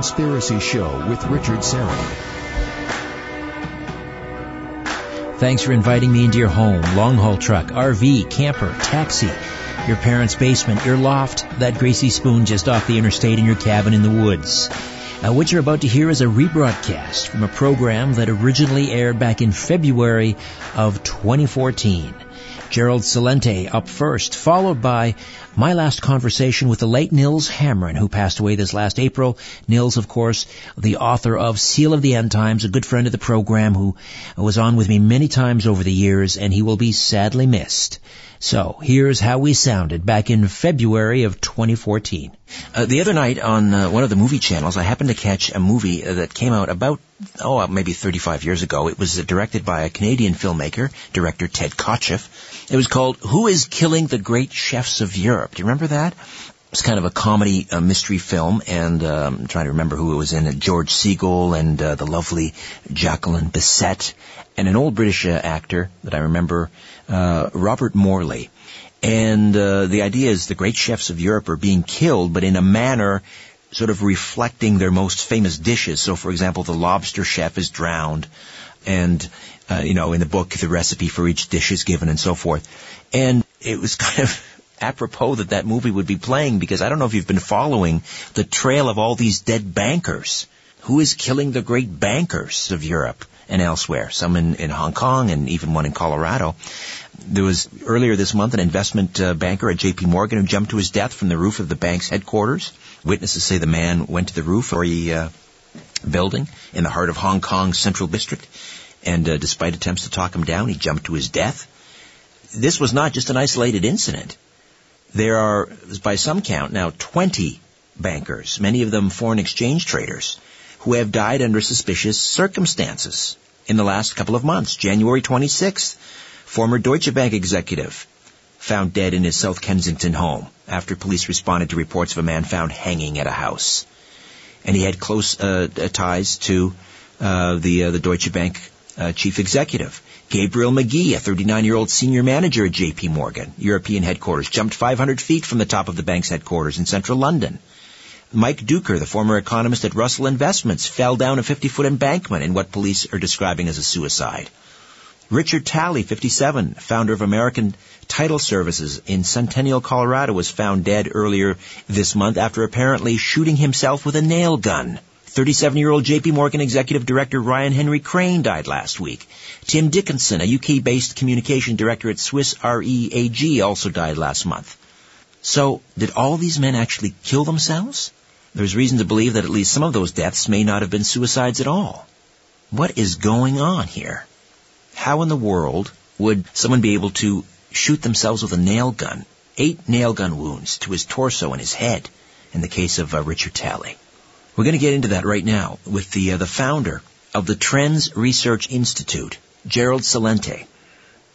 Conspiracy Show with Richard Syrett. Thanks for inviting me into your home, long haul truck, RV, camper, taxi, your parents' basement, your loft, that greasy spoon just off the interstate in your cabin in the woods. Now, what you're about to hear is a rebroadcast from a program that originally aired back in February of 2014. Gerald Celente up first, followed by my last conversation with the late Nils Hammaren, who passed away this last April. Nils, of course, the author of Seal of the End Times, a good friend of the program who was on with me many times over the years, and he will be sadly missed. So here's how we sounded back in February of 2014. Uh, the other night on uh, one of the movie channels, I happened to catch a movie uh, that came out about, oh, uh, maybe 35 years ago. It was uh, directed by a Canadian filmmaker, director Ted Kotcheff. It was called Who is Killing the Great Chefs of Europe? Do you remember that? It's kind of a comedy uh, mystery film, and um, I'm trying to remember who it was in. George Segal and the lovely Jacqueline Bisset, and an old British actor that I remember uh, Robert Morley. And uh, the idea is the great chefs of Europe are being killed, but in a manner sort of reflecting their most famous dishes. So, for example, the lobster chef is drowned, and uh, you know, in the book, the recipe for each dish is given, and so forth. And it was kind of apropos that that movie would be playing because I don't know if you've been following the trail of all these dead bankers. Who is killing the great bankers of Europe and elsewhere? Some in, in Hong Kong and even one in Colorado. There was earlier this month an investment uh, banker at J.P. Morgan who jumped to his death from the roof of the bank's headquarters. Witnesses say the man went to the roof of a uh, building in the heart of Hong Kong's Central District, and uh, despite attempts to talk him down, he jumped to his death. This was not just an isolated incident. There are, by some count, now 20 bankers, many of them foreign exchange traders, who have died under suspicious circumstances in the last couple of months. January 26th, former Deutsche Bank executive, found dead in his South Kensington home after police responded to reports of a man found hanging at a house. And he had close uh, uh ties to uh, the uh, the Deutsche Bank uh, chief executive. Gabriel Magee, a 39-year-old senior manager at J.P. Morgan, European headquarters, jumped 500 feet from the top of the bank's headquarters in central London. Mike Dueker, the former economist at Russell Investments, fell down a 50-foot embankment in what police are describing as a suicide. Richard Talley, 57, founder of American Title Services in Centennial, Colorado, was found dead earlier this month after apparently shooting himself with a nail gun. 37-year-old JP Morgan executive director Ryan Henry Crane died last week. Tim Dickinson, a UK-based communication director at Swiss Re AG, also died last month. So, did all these men actually kill themselves? There's reason to believe that at least some of those deaths may not have been suicides at all. What is going on here? How in the world would someone be able to shoot themselves with a nail gun? Eight nail gun wounds to his torso and his head in the case of uh, Richard Talley. We're going to get into that right now with the uh, the founder of the Trends Research Institute, Gerald Celente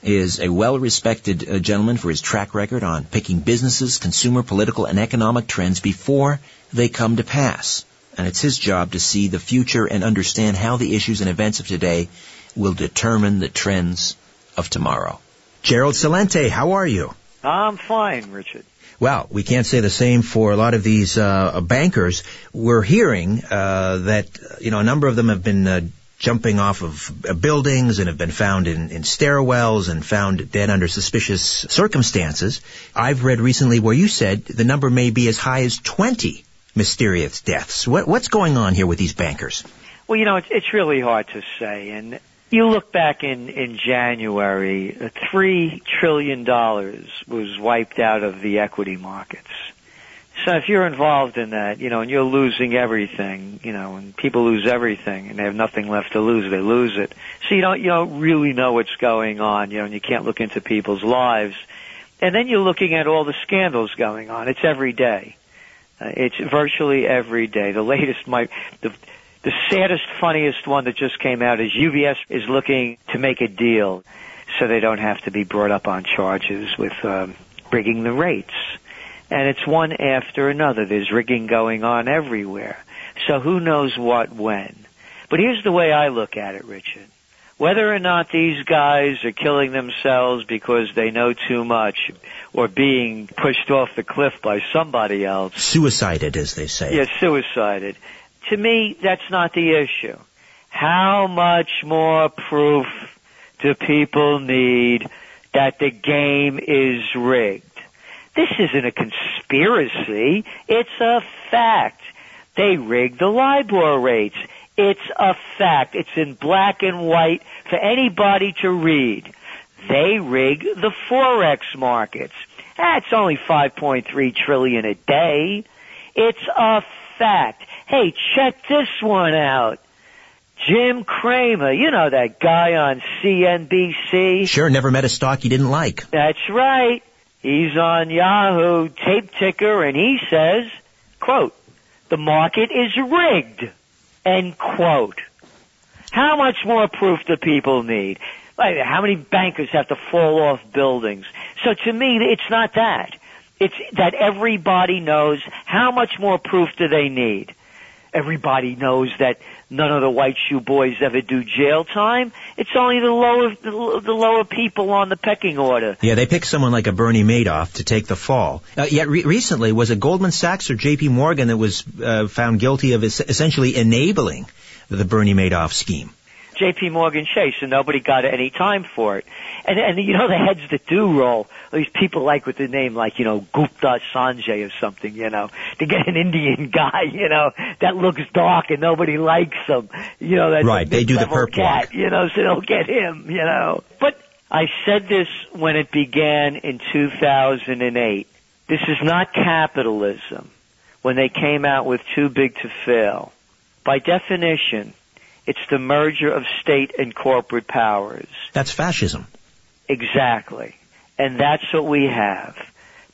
is a well-respected uh, gentleman for his track record on picking businesses, consumer, political, and economic trends before they come to pass. And it's his job to see the future and understand how the issues and events of today will determine the trends of tomorrow. Gerald Celente, how are you? I'm fine, Richard. Well, we can't say the same for a lot of these uh, bankers. We're hearing uh, that you know a number of them have been uh, jumping off of buildings and have been found in, in stairwells and found dead under suspicious circumstances. I've read recently where you said the number may be as high as 20 mysterious deaths. What, what's going on here with these bankers? Well, you know, it's, it's really hard to say, and you look back in, in January, uh, $3 trillion was wiped out of the equity markets. So if you're involved in that, you know, and you're losing everything, you know, and people lose everything and they have nothing left to lose, they lose it. So you don't, you don't really know what's going on, you know, and you can't look into people's lives. And then you're looking at all the scandals going on. It's every day. Uh, it's virtually every day. The latest, my, the, the saddest, funniest one that just came out is UBS is looking to make a deal so they don't have to be brought up on charges with um, rigging the rates. And it's one after another. There's rigging going on everywhere. So who knows what when. But here's the way I look at it, Richard. Whether or not these guys are killing themselves because they know too much or being pushed off the cliff by somebody else. Suicided, as they say. Yes, suicided. To me, that's not the issue. How much more proof do people need that the game is rigged? This isn't a conspiracy. It's a fact. They rigged the LIBOR rates. It's a fact. It's in black and white for anybody to read. They rig the forex markets. That's only 5.3 trillion a day. It's a fact. Hey, check this one out. Jim Cramer, you know that guy on CNBC? Sure, never met a stock he didn't like. That's right. He's on Yahoo Tape Ticker and he says, quote, the market is rigged. End quote. How much more proof do people need? Like, how many bankers have to fall off buildings? So to me, it's not that. It's that everybody knows how much more proof do they need. Everybody knows that none of the white shoe boys ever do jail time. It's only the lower the, lower people on the pecking order. Yeah, they pick someone like a Bernie Madoff to take the fall. Uh, yet re- recently, was it Goldman Sachs or J.P. Morgan that was uh, found guilty of es- essentially enabling the Bernie Madoff scheme? J.P. Morgan Chase, and nobody got any time for it. And and you know the heads that do roll, these people like with the name like you know Gupta Sanjay or something, you know, to get an Indian guy, you know, that looks dark and nobody likes him, you know, that's right. They do the perp cat, you know, so they'll get him, you know. But I said this when it began in 2008. This is not capitalism. When they came out with too big to fail, by definition it's the merger of state and corporate powers. That's fascism. Exactly. And that's what we have,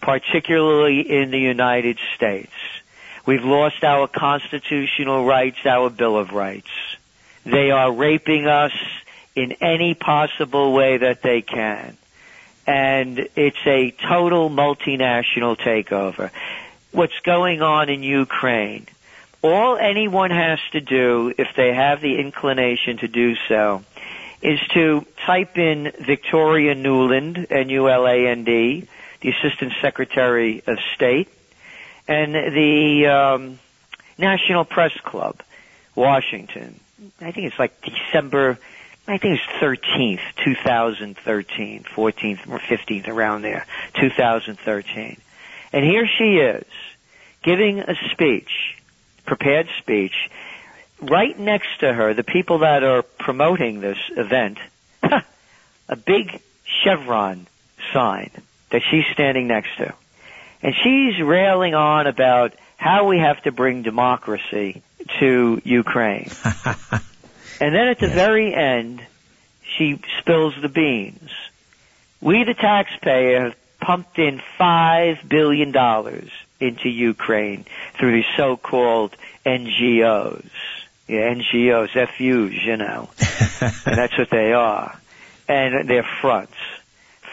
particularly in the United States. We've lost our constitutional rights, our Bill of Rights. They are raping us in any possible way that they can. And it's a total multinational takeover. What's going on in Ukraine all anyone has to do, if they have the inclination to do so, is to type in Victoria Nuland, N-U-L-A-N-D, the Assistant Secretary of State, and the um, National Press Club, Washington. I think it's like December, I think it's 13th, 2013, 14th or 15th, around there, 2013. And here she is, giving a speech prepared speech. Right next to her, the people that are promoting this event, a big chevron sign that she's standing next to. And she's railing on about how we have to bring democracy to Ukraine. and then at the very end, she spills the beans. We, the taxpayer, have pumped in five billion dollars into Ukraine through these so-called NGOs. Yeah, NGOs, FUs, you know. and that's what they are. And they're fronts.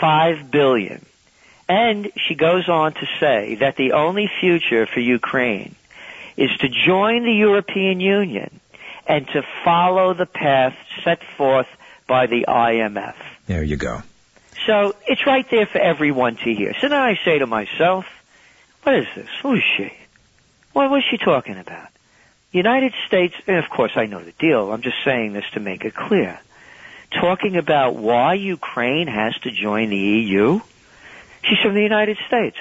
Five billion. And she goes on to say that the only future for Ukraine is to join the European Union and to follow the path set forth by the IMF. There you go. So it's right there for everyone to hear. So now I say to myself, what is this? Who is she? What was she talking about? United States, and of course I know the deal, I'm just saying this to make it clear. Talking about why Ukraine has to join the EU? She's from the United States.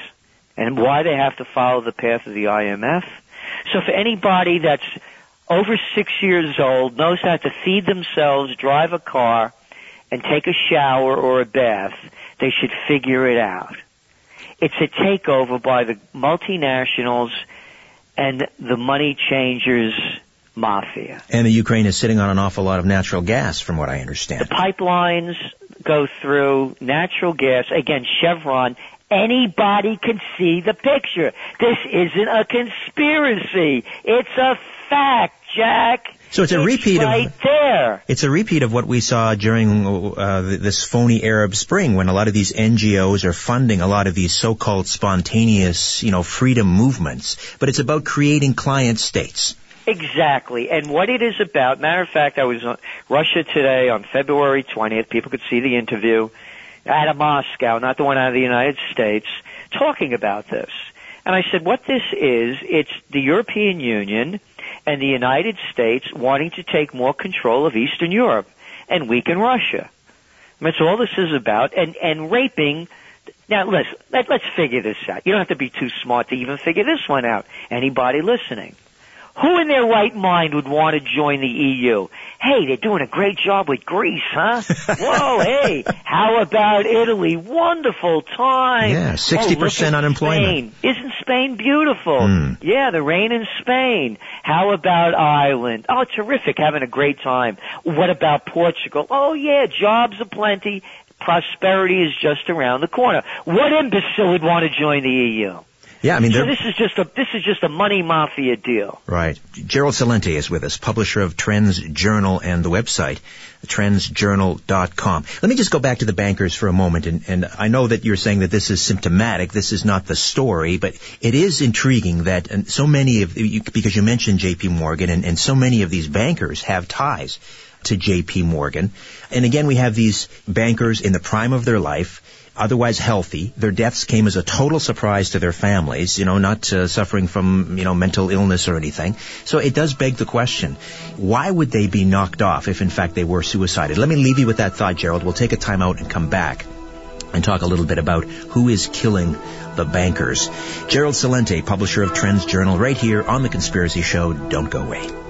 And why they have to follow the path of the IMF? So for anybody that's over six years old, knows how to feed themselves, drive a car, and take a shower or a bath, they should figure it out. It's a takeover by the multinationals and the money changers mafia. And the Ukraine is sitting on an awful lot of natural gas, from what I understand. The pipelines go through natural gas. Again, Chevron. Anybody can see the picture. This isn't a conspiracy. It's a fact, Jack. So it's a repeat right of there. It's a repeat of what we saw during uh, this phony Arab Spring, when a lot of these NGOs are funding a lot of these so-called spontaneous, you know, freedom movements. But it's about creating client states. Exactly. And what it is about, matter of fact, I was on Russia today on February 20th. People could see the interview out of Moscow, not the one out of the United States, talking about this. And I said, what this is, it's the European Union and the United States wanting to take more control of Eastern Europe and weaken Russia. That's all this is about. And, and raping now listen, let, let's figure this out. You don't have to be too smart to even figure this one out. Anybody listening? Who in their right mind would want to join the EU? Hey, they're doing a great job with Greece, huh? Whoa, hey, how about Italy? Wonderful time. Yeah, 60% oh, unemployment. Spain. Isn't Spain beautiful? Mm. Yeah, the rain in Spain. How about Ireland? Oh, terrific, having a great time. What about Portugal? Oh yeah, jobs aplenty. Prosperity is just around the corner. What imbecile would want to join the EU? Yeah, I mean, so this is just a this is just a money mafia deal. Right. Gerald Celente is with us, publisher of Trends Journal and the website trendsjournal.com. Let me just go back to the bankers for a moment, and, and I know that you're saying that this is symptomatic. This is not the story, but it is intriguing that so many of because you mentioned J.P. Morgan, and, and so many of these bankers have ties to J.P. Morgan. And again, we have these bankers in the prime of their life otherwise healthy. Their deaths came as a total surprise to their families, you know, not uh, suffering from, you know, mental illness or anything. So it does beg the question, why would they be knocked off if in fact they were suicided? Let me leave you with that thought, Gerald. We'll take a time out and come back and talk a little bit about who is killing the bankers. Gerald Celente, publisher of Trends Journal, right here on The Conspiracy Show. Don't go away.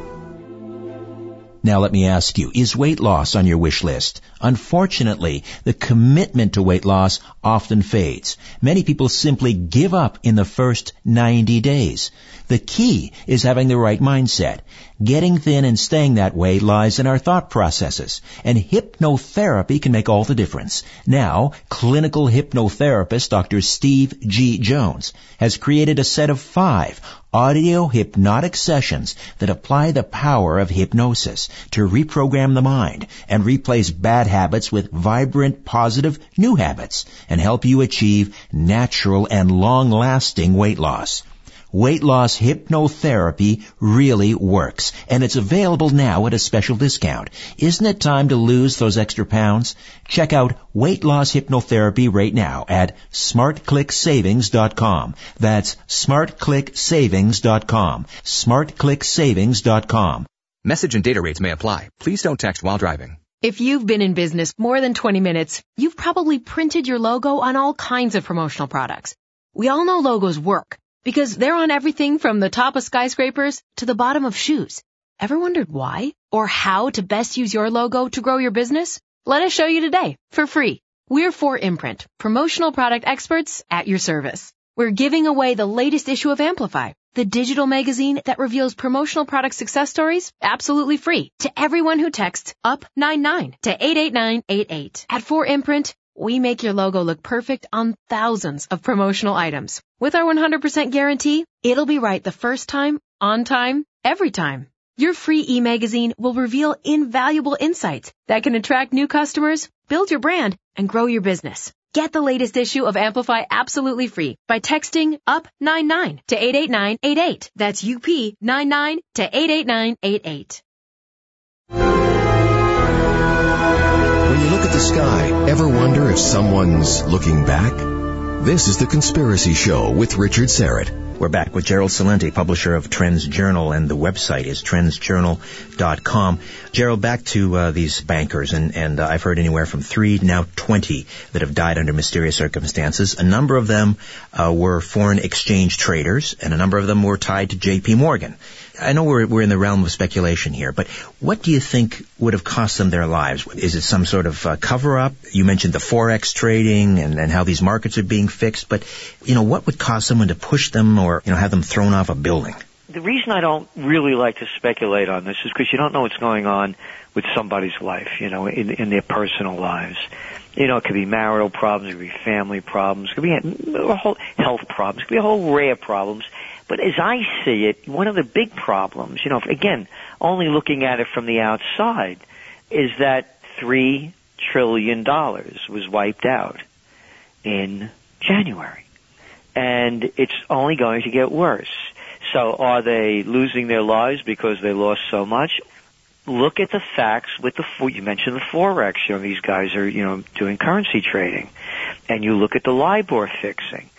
Now let me ask you, is weight loss on your wish list? Unfortunately, the commitment to weight loss often fades. Many people simply give up in the first 90 days. The key is having the right mindset. Getting thin and staying that way lies in our thought processes, and hypnotherapy can make all the difference. Now, clinical hypnotherapist Dr. Steve G. Jones has created a set of five audio hypnotic sessions that apply the power of hypnosis to reprogram the mind and replace bad habits with vibrant, positive new habits and help you achieve natural and long-lasting weight loss. Weight loss hypnotherapy really works, and it's available now at a special discount. Isn't it time to lose those extra pounds? Check out weight loss hypnotherapy right now at smartclicksavings.com. That's smartclicksavings.com. smartclicksavings.com. Message and data rates may apply. Please don't text while driving. If you've been in business more than 20 minutes, you've probably printed your logo on all kinds of promotional products. We all know logos work because they're on everything from the top of skyscrapers to the bottom of shoes. Ever wondered why or how to best use your logo to grow your business? Let us show you today for free. We're 4imprint, promotional product experts at your service. We're giving away the latest issue of Amplify, the digital magazine that reveals promotional product success stories absolutely free to everyone who texts UP99 to 88988. At 4imprint, we make your logo look perfect on thousands of promotional items. With our 100% guarantee, it'll be right the first time, on time, every time. Your free e-magazine will reveal invaluable insights that can attract new customers, build your brand, and grow your business. Get the latest issue of Amplify absolutely free by texting UP99 to 88988. That's UP99 to 88988. The sky, ever wonder if someone's looking back? This is The Conspiracy Show with Richard Syrett. We're back with Gerald Celente, publisher of Trends Journal, and the website is trendsjournal.com. Gerald, back to uh, these bankers, and, and uh, I've heard anywhere from three, now 20, that have died under mysterious circumstances. A number of them uh, were foreign exchange traders, and a number of them were tied to J.P. Morgan. I know we're, we're in the realm of speculation here, but what do you think would have cost them their lives? Is it some sort of uh, cover up? You mentioned the forex trading and, and how these markets are being fixed, but you know what would cause someone to push them or you know have them thrown off a building? The reason I don't really like to speculate on this is because you don't know what's going on with somebody's life, you know, in, in their personal lives. You know, it could be marital problems, it could be family problems, it could be a whole health problems, it could be a whole array of problems but as I see it, one of the big problems, you know, again, only looking at it from the outside, is that three trillion dollars was wiped out in January. And it's only going to get worse. So are they losing their lives because they lost so much? Look at the facts with the, you mentioned the Forex, you know, these guys are, you know, doing currency trading. And you look at the LIBOR fixing.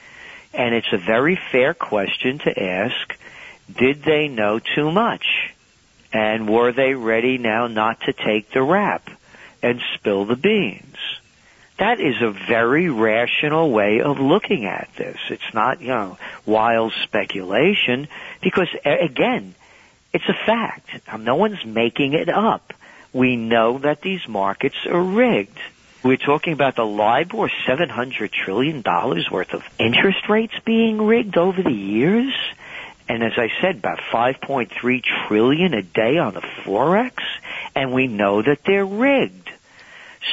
And it's a very fair question to ask, did they know too much? And were they ready now not to take the rap and spill the beans? That is a very rational way of looking at this. It's not, you know, wild speculation because again, it's a fact. Um, no one's making it up. We know that these markets are rigged. We're talking about the LIBOR, $700 trillion worth of interest rates being rigged over the years. And as I said, about 5.3 trillion a day on the Forex. And we know that they're rigged.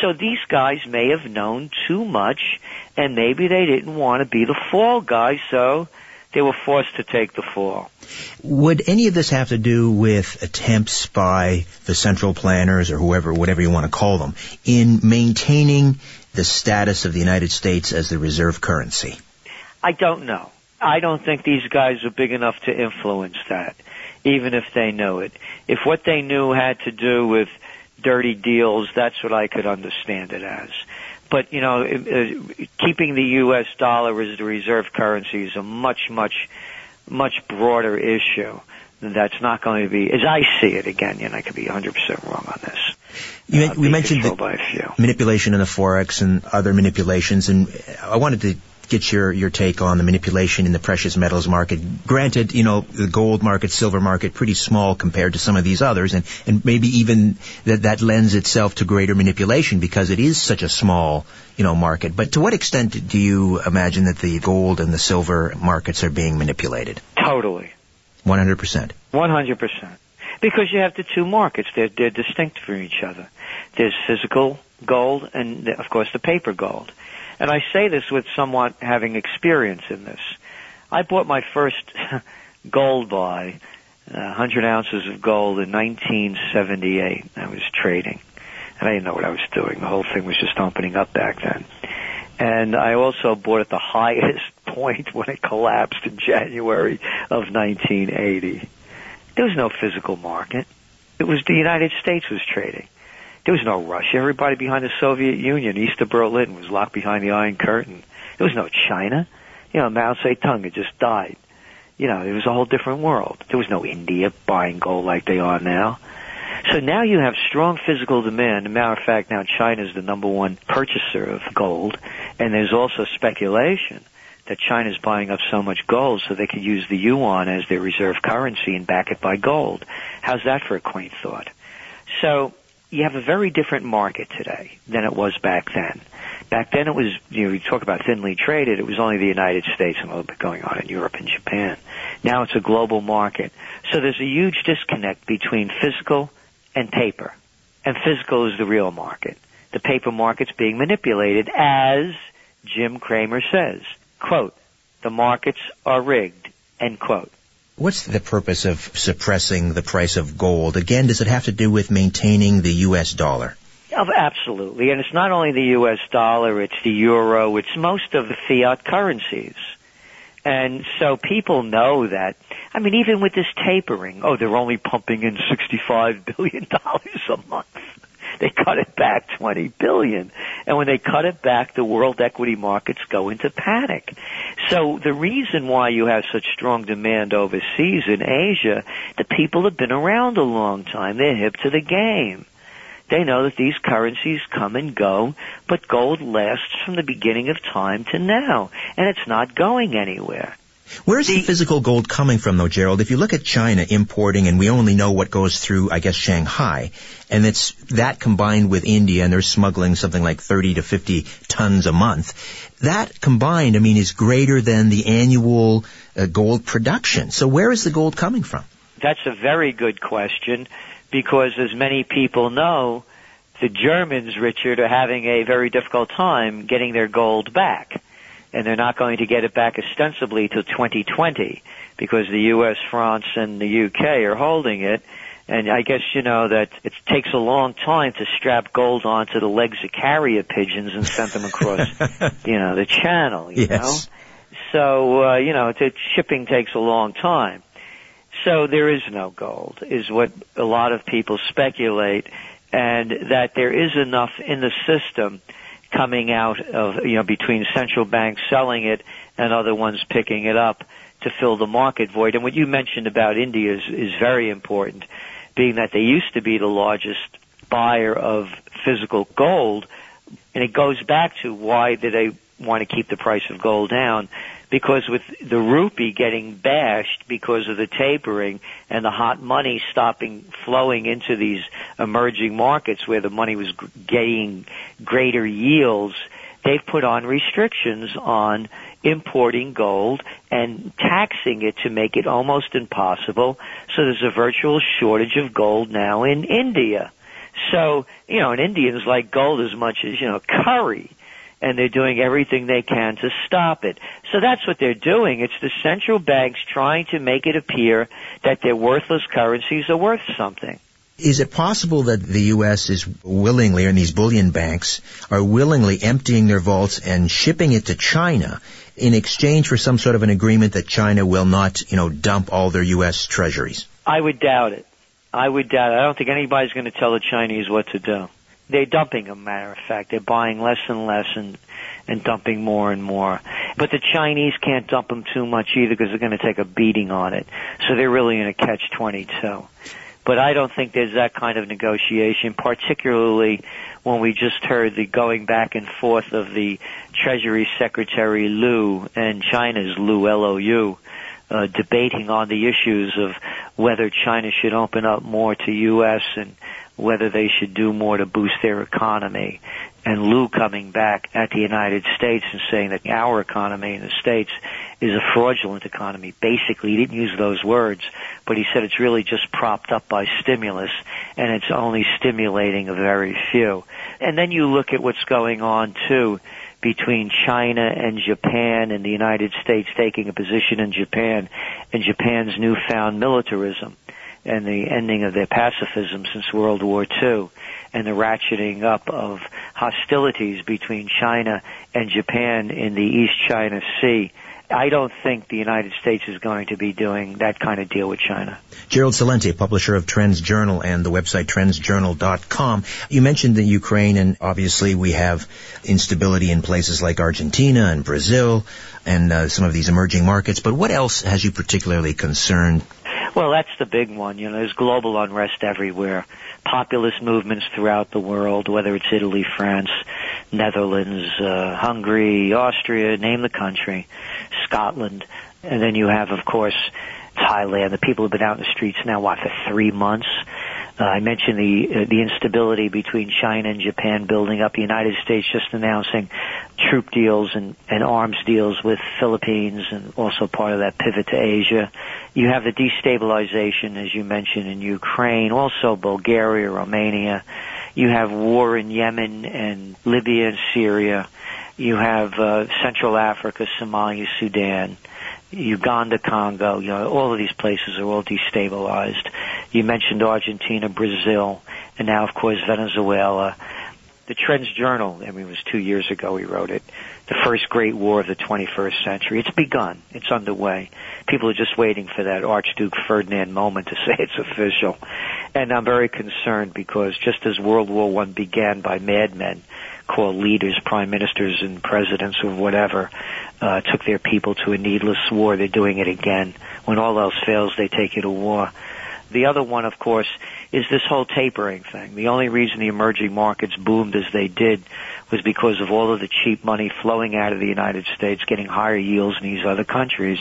So these guys may have known too much and maybe they didn't want to be the fall guy, so they were forced to take the fall. Would any of this have to do with attempts by the central planners or whoever, whatever you want to call them, in maintaining the status of the United States as the reserve currency? I don't know. I don't think these guys are big enough to influence that, even if they know it. If what they knew had to do with dirty deals, that's what I could understand it as. But, you know, keeping the U.S. dollar as the reserve currency is a much, much, much broader issue. That's not going to be, as I see it again, and I could be 100% wrong on this. You, uh, we mentioned the manipulation in the forex and other manipulations, and I wanted to get your, your take on the manipulation in the precious metals market. Granted, you know, the gold market, silver market, pretty small compared to some of these others, and, and maybe even that, that lends itself to greater manipulation because it is such a small, you know, market. But to what extent do you imagine that the gold and the silver markets are being manipulated? Totally. 100%. 100%. Because you have the two markets. They're, they're distinct from each other. There's physical gold and, of course, the paper gold. And I say this with somewhat having experience in this. I bought my first gold buy, uh, 100 ounces of gold in 1978. I was trading. And I didn't know what I was doing. The whole thing was just opening up back then. And I also bought at the highest point when it collapsed in January of 1980. There was no physical market. It was the United States was trading. There was no Russia. Everybody behind the Soviet Union, east of Berlin, was locked behind the Iron Curtain. There was no China. You know, Mao Zedong had just died. You know, it was a whole different world. There was no India buying gold like they are now. So now you have strong physical demand. As a matter of fact, now China is the number one purchaser of gold, and there's also speculation that China is buying up so much gold so they could use the yuan as their reserve currency and back it by gold. How's that for a quaint thought? So you have a very different market today than it was back then. Back then it was, you know, you talk about thinly traded, it was only the United States and a little bit going on in Europe and Japan. Now it's a global market. So there's a huge disconnect between physical and paper. And physical is the real market. The paper market's being manipulated as Jim Cramer says. Quote, the markets are rigged, end quote. What's the purpose of suppressing the price of gold? Again, does it have to do with maintaining the U.S. dollar? Oh, absolutely. And it's not only the U.S. dollar, it's the euro, it's most of the fiat currencies. And so people know that. I mean, even with this tapering, oh, they're only pumping in $65 billion a month. They cut it back 20 billion. And when they cut it back, the world equity markets go into panic. So the reason why you have such strong demand overseas in Asia, the people have been around a long time. They're hip to the game. They know that these currencies come and go, but gold lasts from the beginning of time to now, and it's not going anywhere. Where's the, the, physical gold coming from though, Gerald? If you look at China importing and we only know what goes through, I guess, Shanghai, and it's that combined with India and they're smuggling something like 30 to 50 tons a month, that combined, I mean, is greater than the annual uh, gold production. So where is the gold coming from? That's a very good question because as many people know, the Germans, Richard, are having a very difficult time getting their gold back and they're not going to get it back ostensibly till 2020 because the U.S., France, and the U.K. are holding it. And I guess you know that it takes a long time to strap gold onto the legs of carrier pigeons and send them across, you know, the channel. You yes. know, so uh, you know, the shipping takes a long time. so there is no gold, is what a lot of people speculate, and that there is enough in the system coming out of, you know, between central banks selling it and other ones picking it up to fill the market void. And what you mentioned about India is, is very important, being that they used to be the largest buyer of physical gold, and it goes back to why did they want to keep the price of gold down? Because with the rupee getting bashed because of the tapering and the hot money stopping flowing into these emerging markets where the money was getting greater yields, they've put on restrictions on importing gold and taxing it to make it almost impossible. So there's a virtual shortage of gold now in India. So, you know, and Indians like gold as much as, you know, curry. And they're doing everything they can to stop it. So that's what they're doing. It's the central banks trying to make it appear that their worthless currencies are worth something. Is it possible that the U.S. is willingly, and these bullion banks, are willingly emptying their vaults and shipping it to China in exchange for some sort of an agreement that China will not, you know, dump all their U.S. treasuries? I would doubt it. I would doubt it. I don't think anybody's going to tell the Chinese what to do. They're dumping, a matter of fact. They're buying less and less and and dumping more and more. But the Chinese can't dump them too much either because they're going to take a beating on it. So they're really in a catch-22. But I don't think there's that kind of negotiation, particularly when we just heard the going back and forth of the Treasury Secretary Lew and China's Lou, L-O-U, uh, debating on the issues of whether China should open up more to U.S. and whether they should do more to boost their economy. And Lou coming back at the United States and saying that our economy in the States is a fraudulent economy. Basically, he didn't use those words, but he said it's really just propped up by stimulus and it's only stimulating a very few. And then you look at what's going on too between China and Japan and the United States taking a position in Japan and Japan's newfound militarism and the ending of their pacifism since World War II and the ratcheting up of hostilities between China and Japan in the East China Sea I don't think the United States is going to be doing that kind of deal with China. Gerald Celente, publisher of Trends Journal and the website trendsjournal.com. You mentioned the Ukraine and obviously we have instability in places like Argentina and Brazil and uh, some of these emerging markets, but what else has you particularly concerned? Well, that's the big one. You know, there's global unrest everywhere. Populist movements throughout the world, whether it's Italy, France, Netherlands, uh, Hungary, Austria, name the country, Scotland, and then you have, of course, Thailand. The people have been out in the streets now, what, for three months? Uh, I mentioned the uh, the instability between China and Japan building up. The United States just announcing troop deals and, and arms deals with Philippines and also part of that pivot to Asia. You have the destabilization, as you mentioned, in Ukraine, also Bulgaria, Romania. You have war in Yemen and Libya and Syria. You have uh, Central Africa, Somalia, Sudan, Uganda, Congo. You know, all of these places are all destabilized. You mentioned Argentina, Brazil, and now, of course, Venezuela. The Trends Journal, I mean, it was two years ago we wrote it. The first great war of the 21st century. It's begun. It's underway. People are just waiting for that Archduke Ferdinand moment to say it's official. And I'm very concerned because just as World War One began by madmen called leaders, prime ministers, and presidents or whatever, uh, took their people to a needless war, they're doing it again. When all else fails, they take you to war. The other one, of course, is this whole tapering thing. The only reason the emerging markets boomed as they did was because of all of the cheap money flowing out of the United States, getting higher yields in these other countries,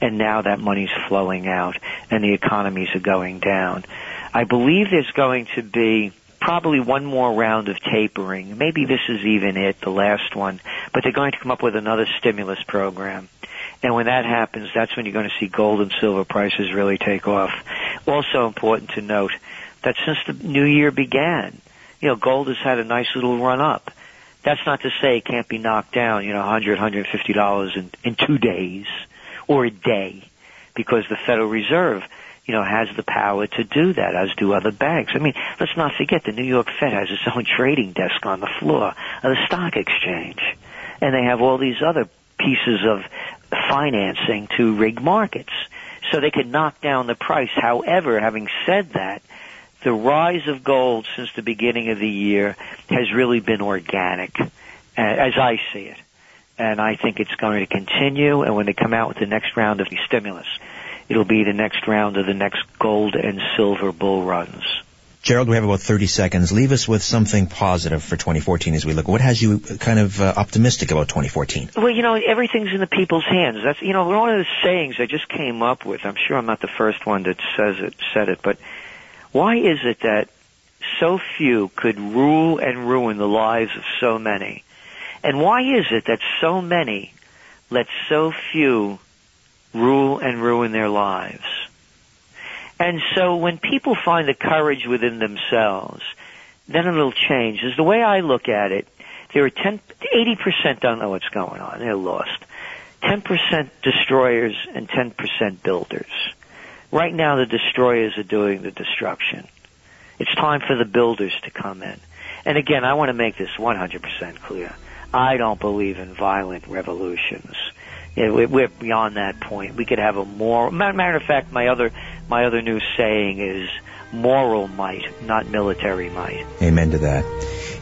and now that money's flowing out and the economies are going down. I believe there's going to be probably one more round of tapering. Maybe this is even it, the last one, but they're going to come up with another stimulus program. And when that happens, that's when you're going to see gold and silver prices really take off. Also important to note that since the new year began, you know, gold has had a nice little run up. That's not to say it can't be knocked down, you know, 100, 150 dollars in in 2 days or a day because the Federal Reserve you know, has the power to do that, as do other banks. I mean, let's not forget the New York Fed has its own trading desk on the floor of the stock exchange. And they have all these other pieces of financing to rig markets. so they could knock down the price. However, having said that, the rise of gold since the beginning of the year has really been organic, as I see it. And I think it's going to continue, and when they come out with the next round of stimulus, it'll be the next round of the next gold and silver bull runs. Gerald, we have about 30 seconds. Leave us with something positive for 2014 as we look. What has you kind of uh, optimistic about 2014? Well, you know, everything's in the people's hands. That's, you know, one of the sayings I just came up with. I'm sure I'm not the first one that says it, said it, but why is it that so few could rule and ruin the lives of so many? And why is it that so many let so few rule and ruin their lives? And so when people find the courage within themselves, then it'll change. Is the way I look at it, there are 10, 80% don't know what's going on. They're lost. 10% destroyers and 10% builders. Right now the destroyers are doing the destruction. It's time for the builders to come in. And again, I want to make this 100% clear. I don't believe in violent revolutions. We're beyond that point. We could have a more, matter of fact, my other, my other new saying is moral might, not military might. Amen to that.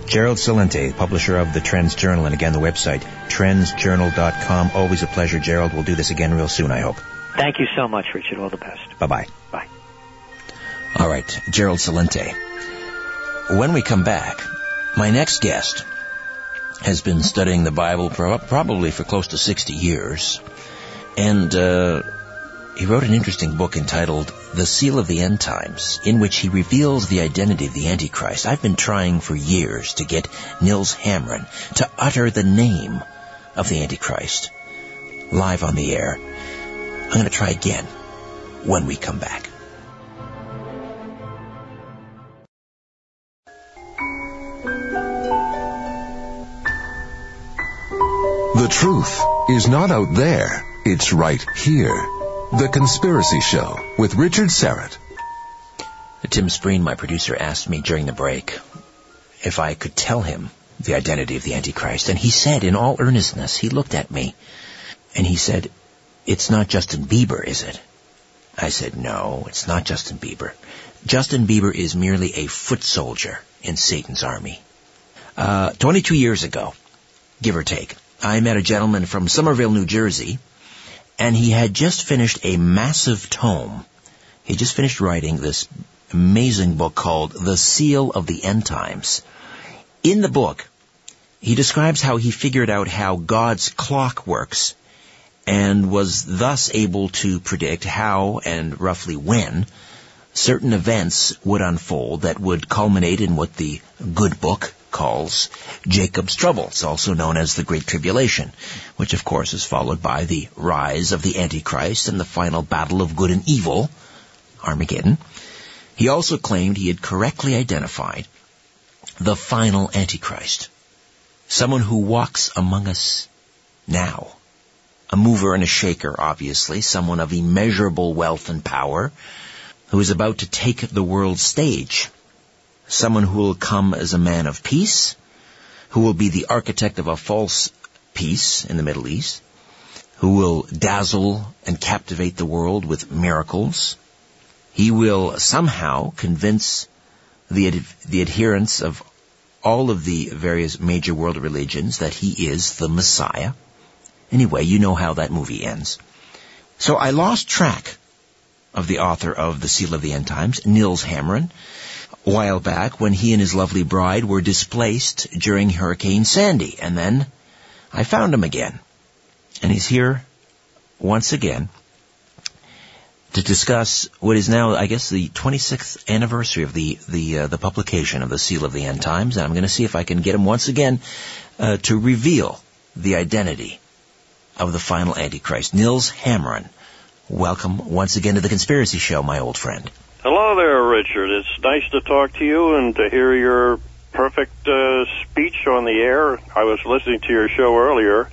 Gerald Celente, publisher of the Trends Journal, and again the website, trendsjournal.com. Always a pleasure, Gerald. We'll do this again real soon, I hope. Thank you so much, Richard. All the best. Bye-bye. Bye. All right, Gerald Celente. When we come back, my next guest has been studying the Bible probably for close to 60 years. And uh, he wrote an interesting book entitled The Seal of the End Times, in which he reveals the identity of the Antichrist. I've been trying for years to get Nils Hammaren to utter the name of the Antichrist live on the air. I'm going to try again when we come back. The truth is not out there, it's right here. The Conspiracy Show with Richard Syrett. Tim Spreen, my producer, asked me during the break if I could tell him the identity of the Antichrist. And he said in all earnestness, he looked at me and he said, it's not Justin Bieber, is it? I said, no, it's not Justin Bieber. Justin Bieber is merely a foot soldier in Satan's army. Uh, 22 years ago, give or take, I met a gentleman from Somerville, New Jersey, and he had just finished a massive tome. He just finished writing this amazing book called The Seal of the End Times. In the book, he describes how he figured out how God's clock works and was thus able to predict how and roughly when certain events would unfold that would culminate in what the good book calls Jacob's troubles, also known as the Great Tribulation, which of course is followed by the rise of the Antichrist and the final battle of good and evil, Armageddon. He also claimed he had correctly identified the final Antichrist, someone who walks among us now. A mover and a shaker, obviously, someone of immeasurable wealth and power, who is about to take the world stage someone who will come as a man of peace, who will be the architect of a false peace in the Middle East, who will dazzle and captivate the world with miracles. He will somehow convince the, ad- the adherents of all of the various major world religions that he is the Messiah. Anyway, you know how that movie ends. So I lost track of the author of The Seal of the End Times, Nils Hammaren, a while back when he and his lovely bride were displaced during Hurricane Sandy. And then I found him again. And he's here once again to discuss what is now, I guess, the 26th anniversary of the the uh, the publication of the Seal of the End Times. And I'm going to see if I can get him once again uh, to reveal the identity of the final Antichrist. Nils Hammaren, welcome once again to the Conspiracy Show, my old friend. Hello there, Richard. It's nice to talk to you and to hear your perfect uh, speech on the air. I was listening to your show earlier,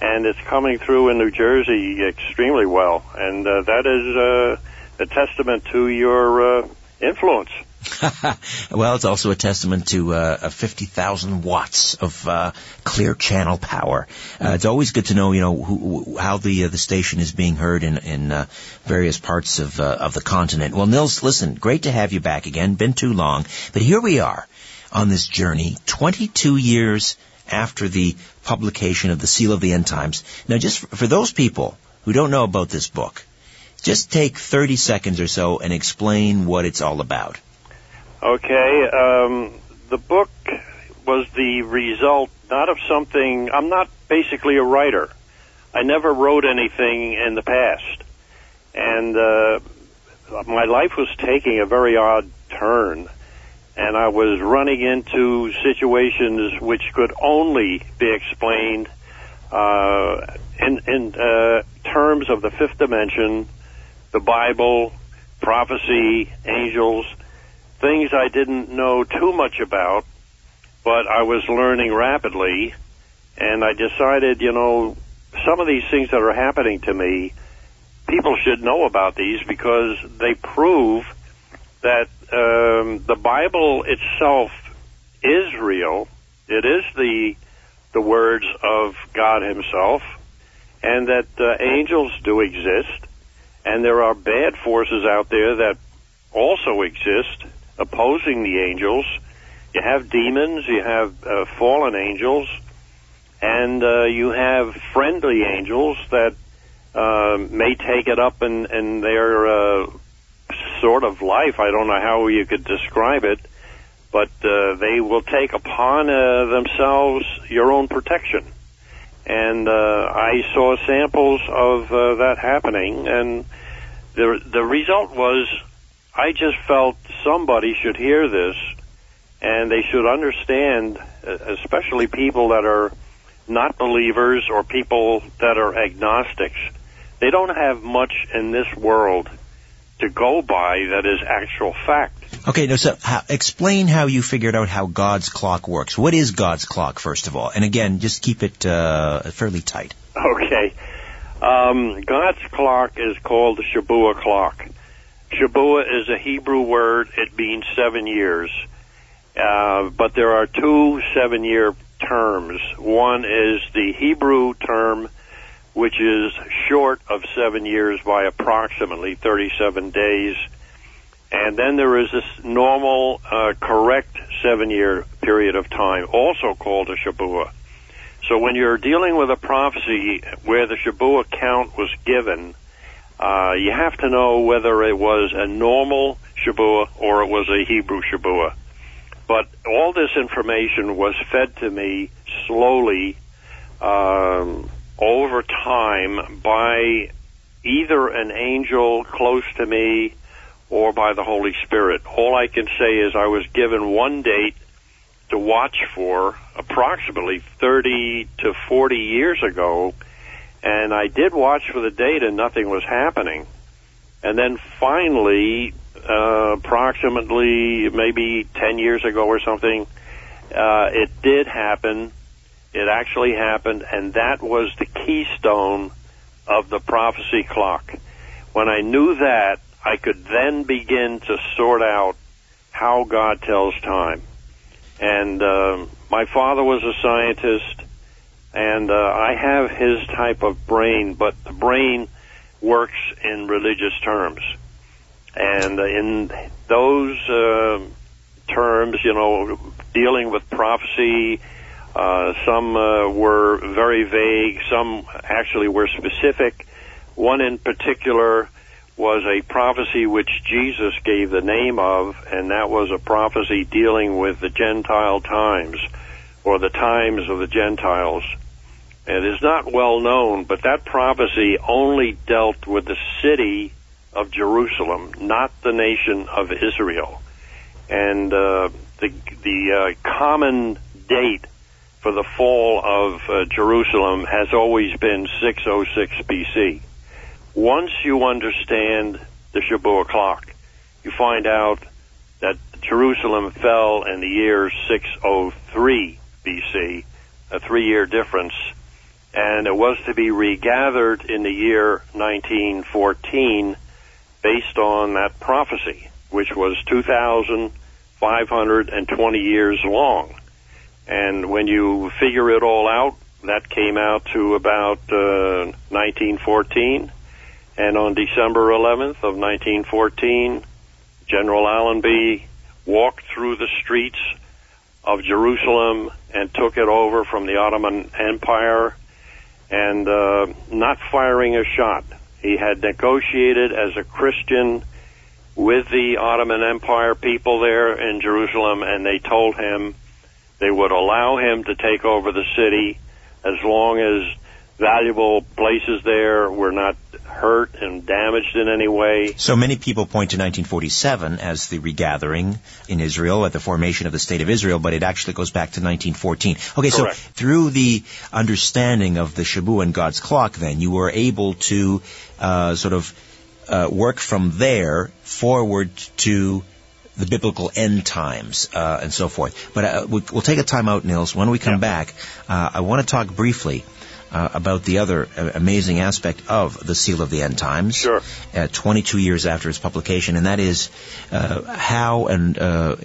and it's coming through in New Jersey extremely well, and uh, that is uh, a testament to your uh, influence. well, it's also a testament to uh, 50,000 watts of uh, clear channel power. Uh, it's always good to know, you know, who, how the uh, the station is being heard in in uh, various parts of uh, of the continent. Well, Nils, listen, great to have you back again. Been too long, but here we are on this journey, 22 years after the publication of the Seal of the End Times. Now, just for those people who don't know about this book, just take 30 seconds or so and explain what it's all about. Okay, um, the book was the result not of something. I'm not basically a writer. I never wrote anything in the past, and uh, my life was taking a very odd turn, and I was running into situations which could only be explained uh, in, in uh, terms of the fifth dimension, the Bible, prophecy, angels things I didn't know too much about, but I was learning rapidly, and I decided, you know, some of these things that are happening to me, people should know about these because they prove that um, the Bible itself is real. It is the the words of God Himself, and that uh, angels do exist, and there are bad forces out there that also exist, opposing the angels. You have demons, you have uh, fallen angels, and uh, you have friendly angels that uh, may take it up in, in their uh, sort of life. I don't know how you could describe it, but uh, they will take upon uh, themselves your own protection. And uh, I saw samples of uh, that happening, and the the result was I just felt somebody should hear this and they should understand, especially people that are not believers or people that are agnostics. They don't have much in this world to go by that is actual fact. Okay, now so how, explain how you figured out how God's clock works. What is God's clock, first of all? And again, just keep it uh, fairly tight. Okay. Um, God's clock is called the Shabua clock. Shabua is a Hebrew word. It means seven years. Uh, but there are two seven year terms. One is the Hebrew term, which is short of seven years by approximately 37 days. And then there is this normal, uh, correct seven year period of time, also called a Shabua. So when you're dealing with a prophecy where the Shabua count was given, uh, you have to know whether it was a normal Shabua or it was a Hebrew Shabua. But all this information was fed to me slowly um, over time by either an angel close to me or by the Holy Spirit. All I can say is I was given one date to watch for approximately 30 to 40 years ago and I did watch for the data, and nothing was happening. And then finally, uh, approximately maybe 10 years ago or something, uh, it did happen. It actually happened, and that was the keystone of the prophecy clock. When I knew that, I could then begin to sort out how God tells time. And um, my father was a scientist and uh, I have his type of brain, but the brain works in religious terms, and in those uh, terms, you know, dealing with prophecy. Uh, some uh, were very vague. Some actually were specific. One in particular was a prophecy which Jesus gave the name of, and that was a prophecy dealing with the Gentile times, or the times of the Gentiles. It is not well known, but that prophecy only dealt with the city of Jerusalem, not the nation of Israel. And uh, the the uh, common date for the fall of uh, Jerusalem has always been 606 BC. Once you understand the Shabbat clock, you find out that Jerusalem fell in the year 603 BC, a three-year difference and it was to be regathered in the year 1914 based on that prophecy. which was 2,520 years long. And when you figure it all out, that came out to about uh, 1914. And on December 11th of 1914, General Allenby walked through the streets of Jerusalem and took it over from the Ottoman Empire and uh, not firing a shot. He had negotiated as a Christian with the Ottoman Empire people there in Jerusalem, and they told him they would allow him to take over the city as long as valuable places there were not hurt and damaged in any way. So many people point to 1947 as the regathering in Israel at the formation of the State of Israel, but it actually goes back to 1914. Okay, Correct. so through the understanding of the Shabu and God's clock, then you were able to uh, sort of uh, work from there forward to the biblical end times uh, and so forth. But uh, we'll, we'll take a time out, Nils. When we come Yeah. back, uh, I want to talk briefly uh, about the other uh, amazing aspect of the Seal of the End Times. Sure. Uh, 22 years after its publication, and that is uh, how and uh,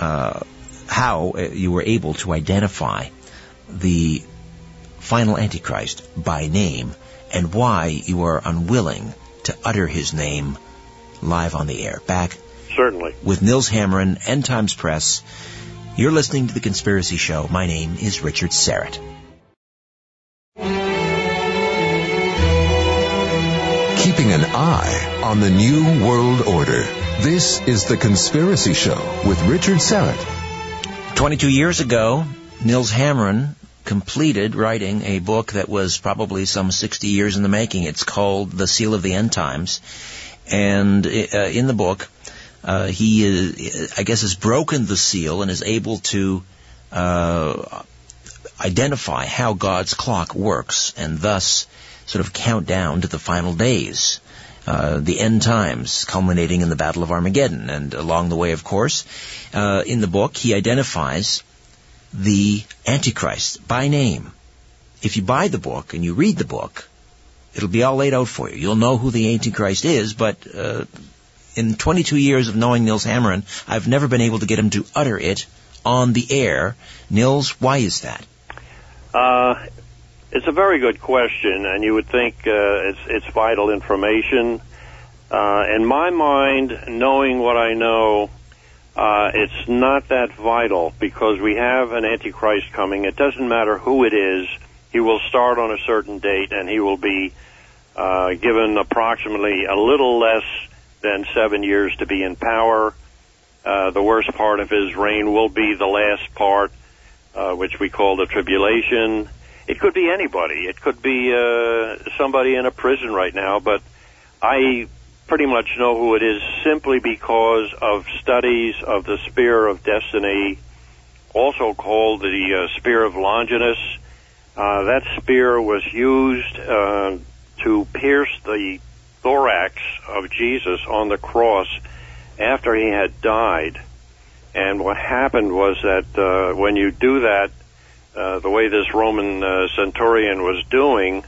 uh, how you were able to identify the final Antichrist by name, and why you are unwilling to utter his name live on the air. Back Certainly. with Nils Hammaren, End Times Press. You're listening to The Conspiracy Show. My name is Richard Syrett. Keeping an eye on the New World Order. This is The Conspiracy Show with Richard Syrett. 22 years ago, Nils Hammaren completed writing a book that was probably some 60 years in the making. It's called The Seal of the End Times. And uh, in the book, uh, he, is, I guess, has broken the seal and is able to uh, identify how God's clock works and thus sort of countdown to the final days. Uh, the end times, culminating in the Battle of Armageddon. And along the way, of course, uh, in the book, he identifies the Antichrist by name. If you buy the book and you read the book, it'll be all laid out for you. You'll know who the Antichrist is, but uh, in 22 years of knowing Nils Hammaren, I've never been able to get him to utter it on the air. Nils, why is that? It's a very good question, and you would think uh, it's it's vital information. Uh, in my mind, knowing what I know, uh, it's not that vital because we have an antichrist coming. It doesn't matter who it is. He will start on a certain date, and he will be uh, given approximately a little less than seven years to be in power. Uh, the worst part of his reign will be the last part, uh, which we call the tribulation. It could be anybody. It could be uh, somebody in a prison right now, but I pretty much know who it is simply because of studies of the spear of destiny, also called the uh, spear of Longinus. Uh, that spear was used uh, to pierce the thorax of Jesus on the cross after he had died. And what happened was that uh, when you do that, uh, the way this Roman uh, centurion was doing,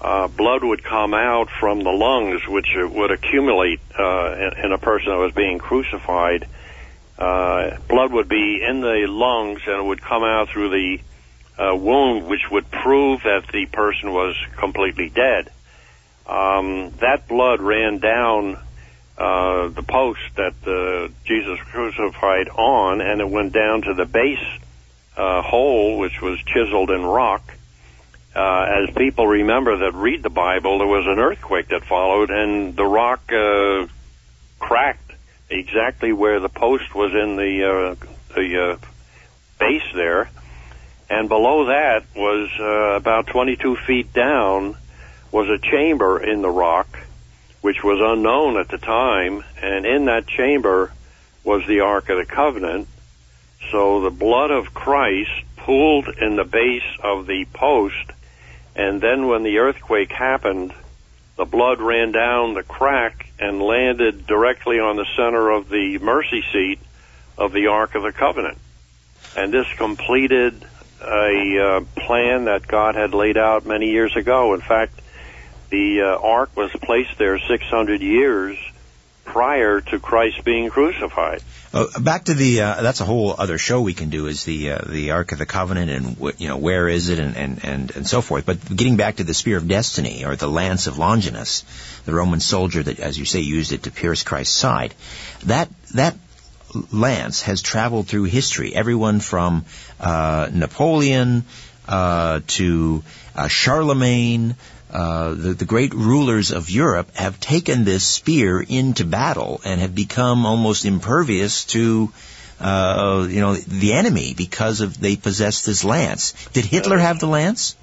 uh, blood would come out from the lungs, which would accumulate uh, in, in a person that was being crucified. Uh, blood would be in the lungs and it would come out through the uh, wound, which would prove that the person was completely dead. Um, that blood ran down uh, the post that uh, Jesus crucified on, and it went down to the base uh, hole, which was chiseled in rock. Uh, as people remember that read the Bible, there was an earthquake that followed, and the rock uh, cracked exactly where the post was in the uh, the uh, base there, and below that was uh, about 22 feet down was a chamber in the rock, which was unknown at the time, and in that chamber was the Ark of the Covenant. So the blood of Christ pooled in the base of the post, and then when the earthquake happened, the blood ran down the crack and landed directly on the center of the mercy seat of the Ark of the Covenant. And this completed a uh, plan that God had laid out many years ago. In fact, the uh, ark was placed there 600 years prior to Christ being crucified. Uh, back to the uh, that's a whole other show we can do is the uh, the Ark of the Covenant and what you know where is it and, and and and so forth. But getting back to the Spear of Destiny or the Lance of Longinus, the Roman soldier that, as you say, used it to pierce Christ's side. That that lance has traveled through history. Everyone from uh, Napoleon uh, to uh, Charlemagne uh, the, the great rulers of Europe have taken this spear into battle and have become almost impervious to, uh, you know, the enemy because of they possess this lance. Did Hitler have the lance?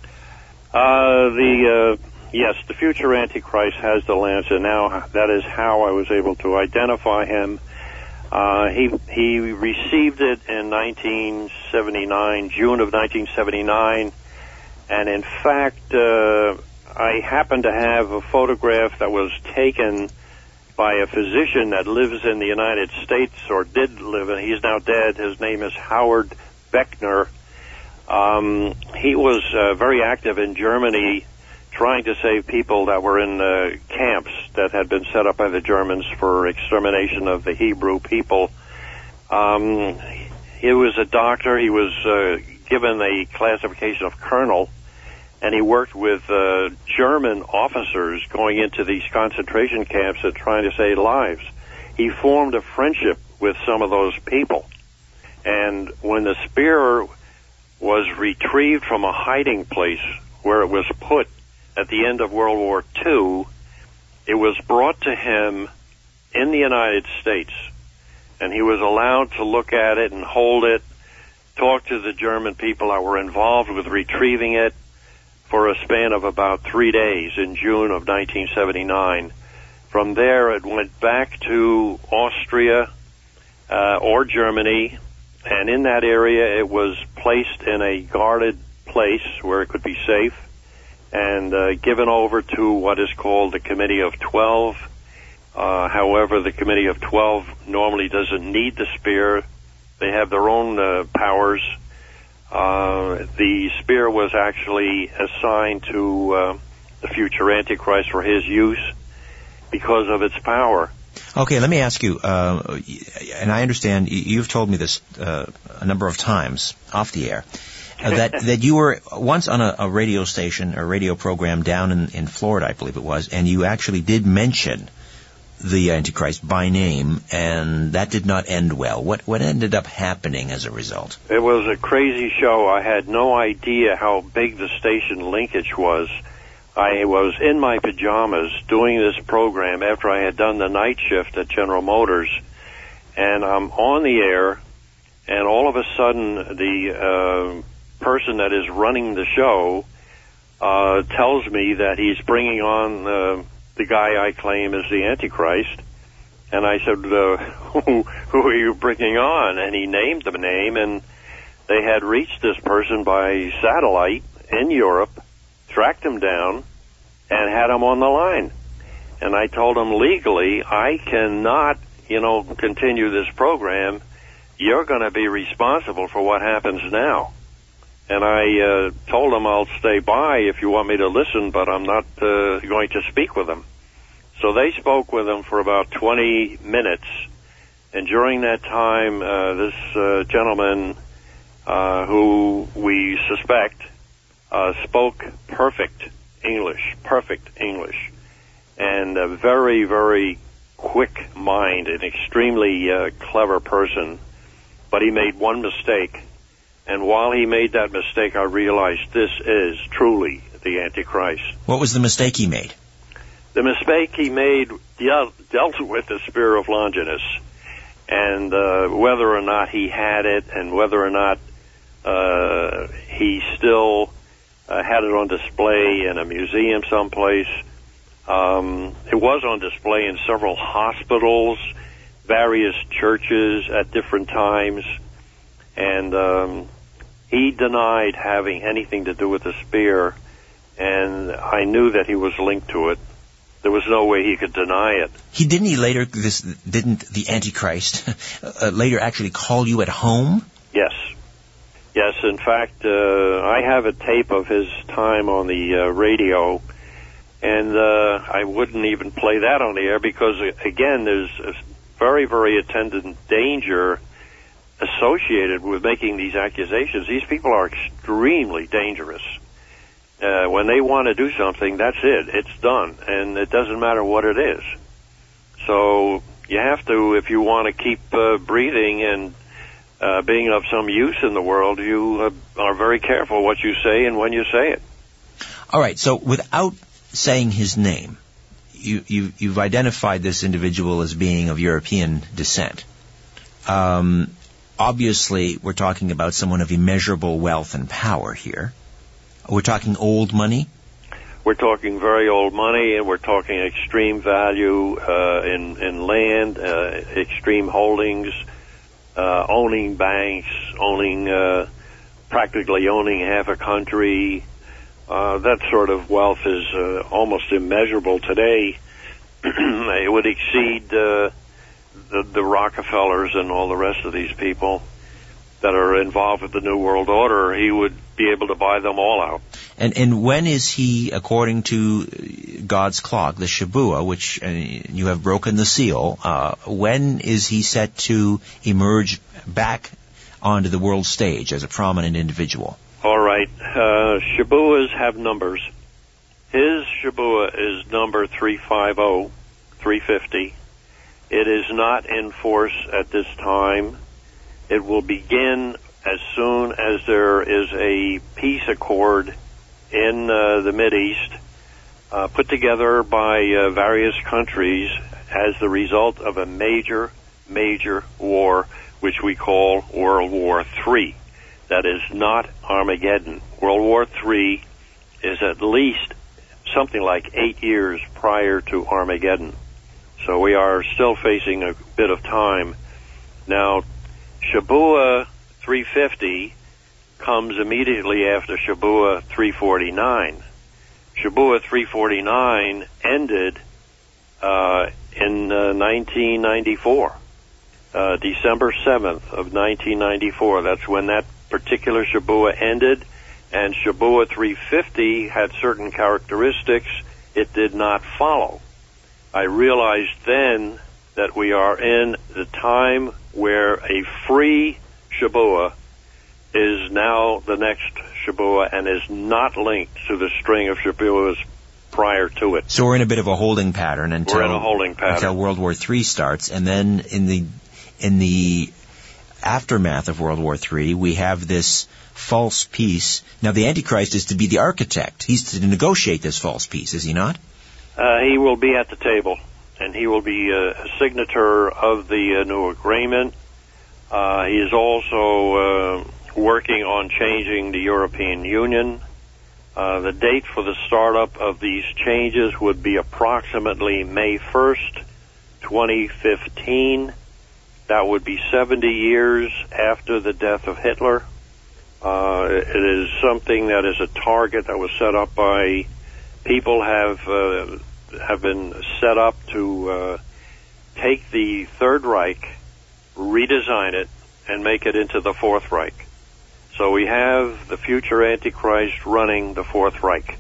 Uh, the uh, yes, the future Antichrist has the lance, and now that is how I was able to identify him. Uh, he he received it in 1979, June of 1979, and in fact, uh, I happen to have a photograph that was taken by a physician that lives in the United States or did live in. He's now dead. His name is Howard Beckner. Um, he was uh, very active in Germany, trying to save people that were in uh, camps that had been set up by the Germans for extermination of the Hebrew people. Um, he was a doctor. He was uh, given the classification of colonel and he worked with uh, German officers going into these concentration camps and trying to save lives. He formed a friendship with some of those people. And when the spear was retrieved from a hiding place where it was put at the end of World War II, it was brought to him in the United States. And he was allowed to look at it and hold it, talk to the German people that were involved with retrieving it, for a span of about three days in June of 1979. From there, it went back to Austria uh, or Germany, and in that area, it was placed in a guarded place where it could be safe and uh, given over to what is called the Committee of Twelve. Uh, however, the Committee of Twelve normally doesn't need the spear. They have their own uh, powers uh, the spear was actually assigned to uh, the future Antichrist for his use because of its power. Okay, let me ask you, uh, and I understand you've told me this uh, a number of times off the air. Uh, that that you were once on a, a radio station, a radio program down in, in Florida, I believe it was, and you actually did mention the Antichrist by name, and that did not end well. What what ended up happening as a result? It was a crazy show. I had no idea how big the station linkage was. I was in my pajamas doing this program after I had done the night shift at General Motors, and I'm on the air, and all of a sudden the uh, person that is running the show uh, tells me that he's bringing on. Uh, the guy I claim is the Antichrist. And I said, uh, who, who are you bringing on? And he named the name, and they had reached this person by satellite in Europe, tracked him down, and had him on the line. And I told him legally, I cannot, you know, continue this program. You're going to be responsible for what happens now. And I uh, told him I'll stay by if you want me to listen, but I'm not uh, going to speak with him. So they spoke with him for about 20 minutes. And during that time, uh, this uh, gentleman, uh, who we suspect, uh, spoke perfect English, perfect English, and a very, very quick mind, an extremely uh, clever person. But he made one mistake. And while he made that mistake, I realized this is truly the Antichrist. What was the mistake he made? The mistake he made dealt with the spear of Longinus, and uh, whether or not he had it, and whether or not uh, he still uh, had it on display in a museum someplace. Um, it was on display in several hospitals, various churches at different times, and um, he denied having anything to do with the spear, and I knew that he was linked to it. There was no way he could deny it. He didn't he later this didn't the Antichrist uh, later actually call you at home? Yes. Yes, in fact, uh, I have a tape of his time on the uh, radio, and uh, I wouldn't even play that on the air because uh, again, there's a very, very attendant danger associated with making these accusations. These people are extremely dangerous. Uh, when they want to do something, that's it. It's done, and it doesn't matter what it is. So you have to, if you want to keep uh, breathing and uh, being of some use in the world, you uh, are very careful what you say and when you say it. All right. So without saying his name, you, you you've identified this individual as being of European descent. Um, obviously, we're talking about someone of immeasurable wealth and power here. We're talking old money. We're talking very old money, and we're talking extreme value uh, in in land, uh, extreme holdings, uh, owning banks, owning uh, practically owning half a country. Uh, that sort of wealth is uh, almost immeasurable today. it would exceed uh, the, the Rockefellers and all the rest of these people that are involved with the New World Order, he would be able to buy them all out. And and when is he, according to God's clock, the Shabua, which uh, you have broken the seal, uh, when is he set to emerge back onto the world stage as a prominent individual? All right, uh, Shabuas have numbers. His Shabua is number 350, 350. It is not in force at this time. It will begin as soon as there is a peace accord in uh, the East, uh, put together by uh, various countries as the result of a major, major war, which we call World War III. That is not Armageddon. World War III is at least something like eight years prior to Armageddon. So we are still facing a bit of time. Now, Shabua 350 comes immediately after Shabua 349. Shabua 349 ended uh, in uh, 1994, uh, December 7th of 1994. That's when that particular Shabua ended, and Shabua 350 had certain characteristics it did not follow. I realized then that we are in the time where a free Shabua is now the next Shabua and is not linked to the string of Shabuas prior to it. So we're in a bit of a holding pattern until we're in a holding pattern until World War III starts, and then in the in the aftermath of World War III, we have this false peace. Now, the Antichrist is to be the architect. He's to negotiate this false peace, is he not? Uh, he will be at the table and he will be a signature of the uh, new agreement. Uh, he is also uh, working on changing the European Union. Uh, the date for the startup of these changes would be approximately May 1st, 2015. That would be 70 years after the death of Hitler. Uh, it is something that is a target that was set up by people have uh, have been set up to uh, take the Third Reich, redesign it, and make it into the Fourth Reich. So we have the future Antichrist running the Fourth Reich,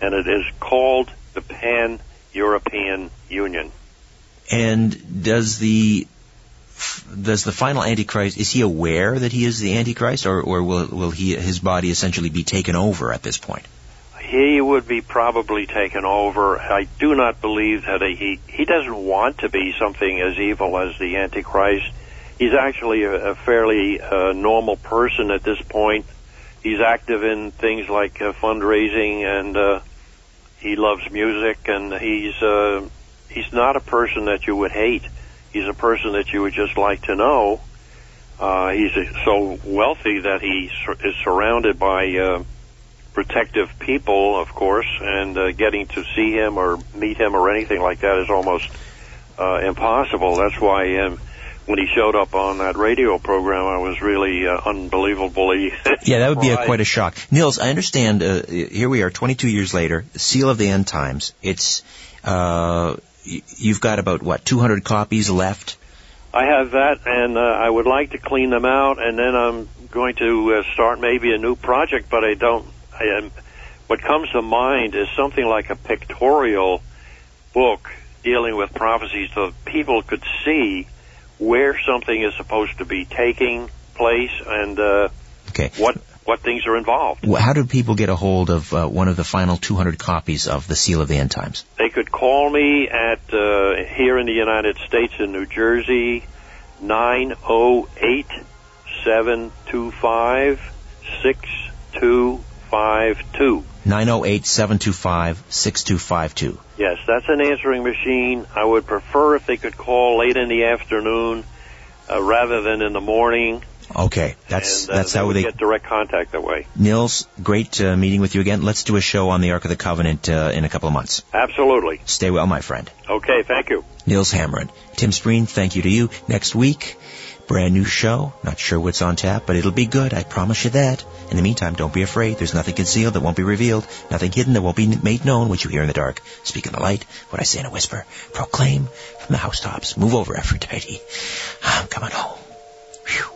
and it is called the Pan European Union. And does the does the final Antichrist is he aware that he is the Antichrist, or, or will will he his body essentially be taken over at this point? He would be probably taken over. I do not believe that he he doesn't want to be something as evil as the Antichrist. He's actually a, a fairly uh, normal person at this point. He's active in things like uh, fundraising, and uh, he loves music, and he's uh, he's not a person that you would hate. He's a person that you would just like to know. Uh, he's so wealthy that he is surrounded by uh, protective people, of course, and uh, getting to see him or meet him or anything like that is almost uh, impossible. That's why um, when he showed up on that radio program, I was really uh, unbelievably. yeah, that would be a, quite a shock. Nils, I understand. Uh, here we are, 22 years later, Seal of the End Times. It's uh, you've got about what 200 copies left. I have that, and uh, I would like to clean them out, and then I'm going to uh, start maybe a new project, but I don't I what comes to mind is something like a pictorial book dealing with prophecies so that people could see where something is supposed to be taking place and uh, Okay. what what things are involved. Well, How do people get a hold of uh, one of the final 200 copies of the Seal of the End Times? They could call me at uh, here in the United States in New Jersey, nine zero eight seven two five six two five two. 908-725-6252. Yes, that's an answering machine. I would prefer if they could call late in the afternoon uh, rather than in the morning. Okay, that's and, uh, that's how they. get direct contact that way. Nils, great uh, meeting with you again. Let's do a show on the Ark of the Covenant uh, in a couple of months. Absolutely. Stay well, my friend. Okay, thank you. Nils Hammaren. Tim Spreen, thank you to you. Next week, brand new show. Not sure what's on tap, but it'll be good. I promise you that. In the meantime, don't be afraid. There's nothing concealed that won't be revealed. Nothing hidden that won't be made known. What you hear in the dark. Speak in the light. What I say in a whisper. Proclaim from the housetops. Move over, Aphrodite. I'm coming home. Phew.